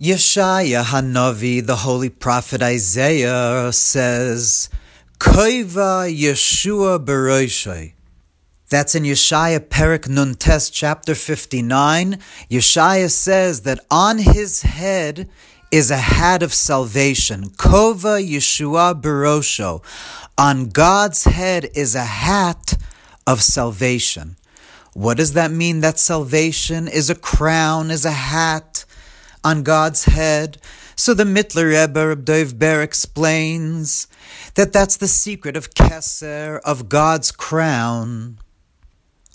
Yeshaya Hanavi, the holy prophet Isaiah, says, Koiva Yeshua Beroshai. That's in Yeshaya Perik Nuntes, chapter 59. Yeshaya says that on his head is a hat of salvation. Kova Yeshua Berosho. On God's head is a hat of salvation. What does that mean? That salvation is a crown, is a hat on God's head. So the Mittler Rebbe Reb Ber explains that that's the secret of Kesser, of God's crown.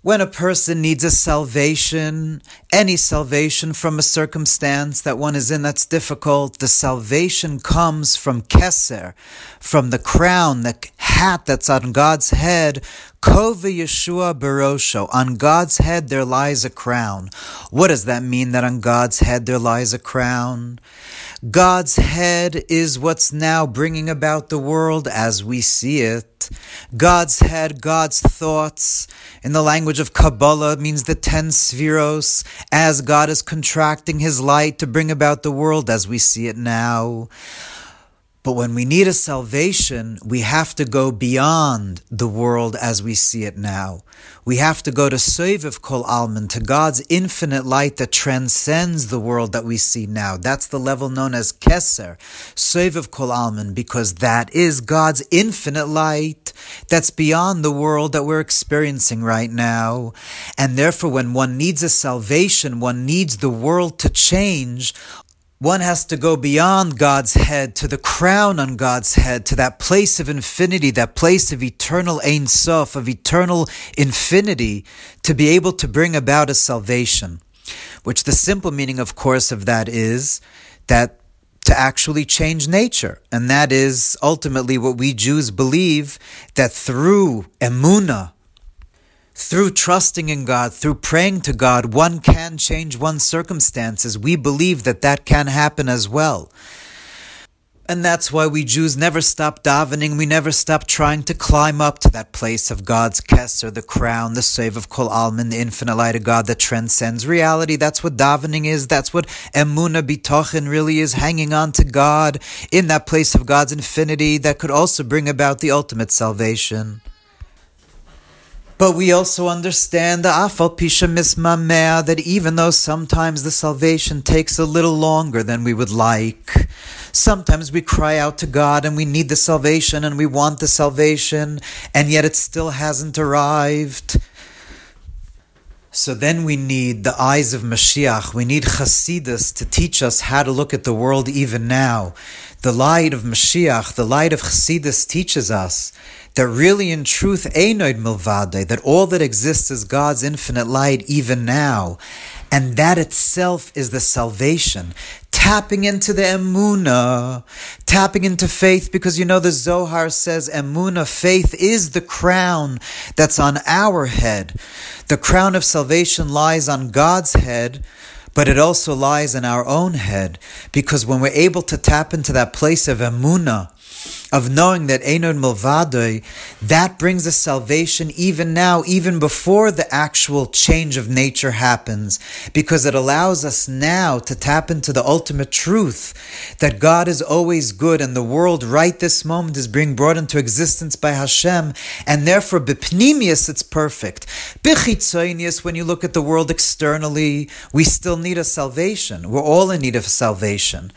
When a person needs a salvation, any salvation from a circumstance that one is in that's difficult, the salvation comes from Keser, from the crown, the hat that's on God's head. Kova Yeshua Barosho. On God's head there lies a crown. What does that mean that on God's head there lies a crown? God's head is what's now bringing about the world as we see it. God's head, God's thoughts, in the language of Kabbalah, means the ten sefiros, as God is contracting his light to bring about the world as we see it now. But when we need a salvation, we have to go beyond the world as we see it now. We have to go to Soiviv Kol Alman, to God's infinite light that transcends the world that we see now. That's the level known as Keser, Soiviv Kol Alman, because that is God's infinite light that's beyond the world that we're experiencing right now. And therefore, when one needs a salvation, one needs the world to change, one has to go beyond God's head to the crown on God's head, to that place of infinity, that place of eternal Ein Sof, of eternal infinity, to be able to bring about a salvation. Which the simple meaning, of course, of that is that to actually change nature. And that is ultimately what we Jews believe that through emuna, through trusting in God, through praying to God, one can change one's circumstances. We believe that that can happen as well. And that's why we Jews never stop davening. We never stop trying to climb up to that place of God's Kesser, the crown, the Soiviv Kol Alman, the infinite light of God that transcends reality. That's what davening is. That's what Emuna Bitochen really is, hanging on to God in that place of God's infinity that could also bring about the ultimate salvation. But we also understand the afal pisha mismamea that even though sometimes the salvation takes a little longer than we would like, sometimes we cry out to God and we need the salvation and we want the salvation, and yet it still hasn't arrived. So then we need the eyes of Mashiach. We need Chasidus to teach us how to look at the world even now. The light of Mashiach, the light of Chasidus teaches us that really in truth, Einoid Milvade, that all that exists is God's infinite light even now. And that itself is the salvation. Tapping into the emuna, tapping into faith, because you know the Zohar says emuna, faith is the crown that's on our head. The crown of salvation lies on God's head, but it also lies in our own head, because when we're able to tap into that place of emuna, of knowing that Einon Milvadoi, that brings us salvation even now, even before the actual change of nature happens, because it allows us now to tap into the ultimate truth that God is always good and the world right this moment is being brought into existence by Hashem, and therefore Bipnimius it's perfect. Bichitzoinius, when you look at the world externally, we still need a salvation. We're all in need of salvation.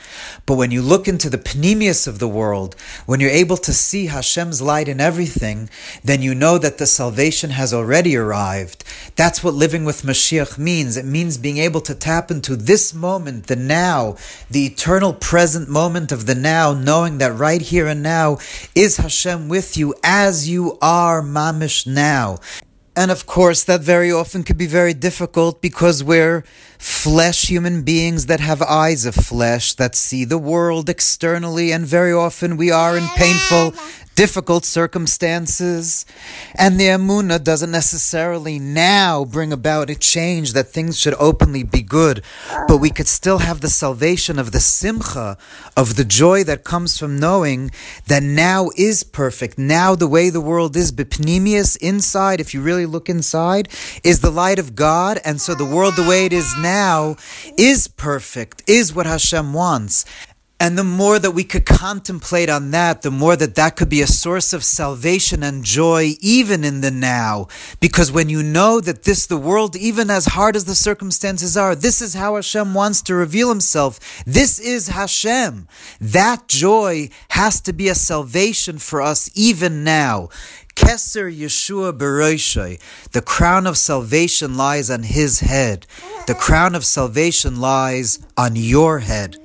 But when you look into the Pnimius of the world, when you're able to see Hashem's light in everything, then you know that the salvation has already arrived. That's what living with Mashiach means. It means being able to tap into this moment, the now, the eternal present moment of the now, knowing that right here and now is Hashem with you as you are mamish now. And of course, that very often could be very difficult because we're flesh human beings that have eyes of flesh that see the world externally, and very often we are in painful difficult circumstances, and the Amunah doesn't necessarily now bring about a change that things should openly be good, but we could still have the salvation of the simcha, of the joy that comes from knowing that now is perfect. Now the way the world is, bipnimius, inside, if you really look inside, is the light of God, and so the world the way it is now is perfect, is what Hashem wants. And the more that we could contemplate on that, the more that that could be a source of salvation and joy even in the now. Because when you know that this, the world, even as hard as the circumstances are, this is how Hashem wants to reveal himself. This is Hashem. That joy has to be a salvation for us even now. Keser Yeshua Beroshai. The crown of salvation lies on his head. The crown of salvation lies on your head.